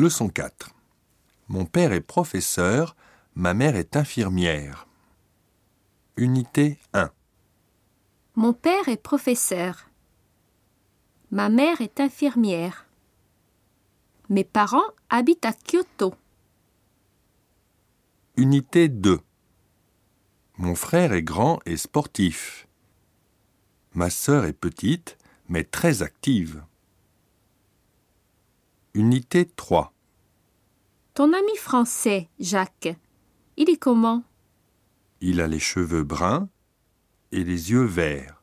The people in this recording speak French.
Leçon 4. Mon père est professeur, ma mère est infirmière. Unité 1. Mon père est professeur. Ma mère est infirmière. Mes parents habitent à Kyoto. Unité 2. Mon frère est grand et sportif. Ma sœur est petite, mais très active. Unité 3. Ton ami français, Jacques, il est comment? Il a les cheveux bruns et les yeux verts.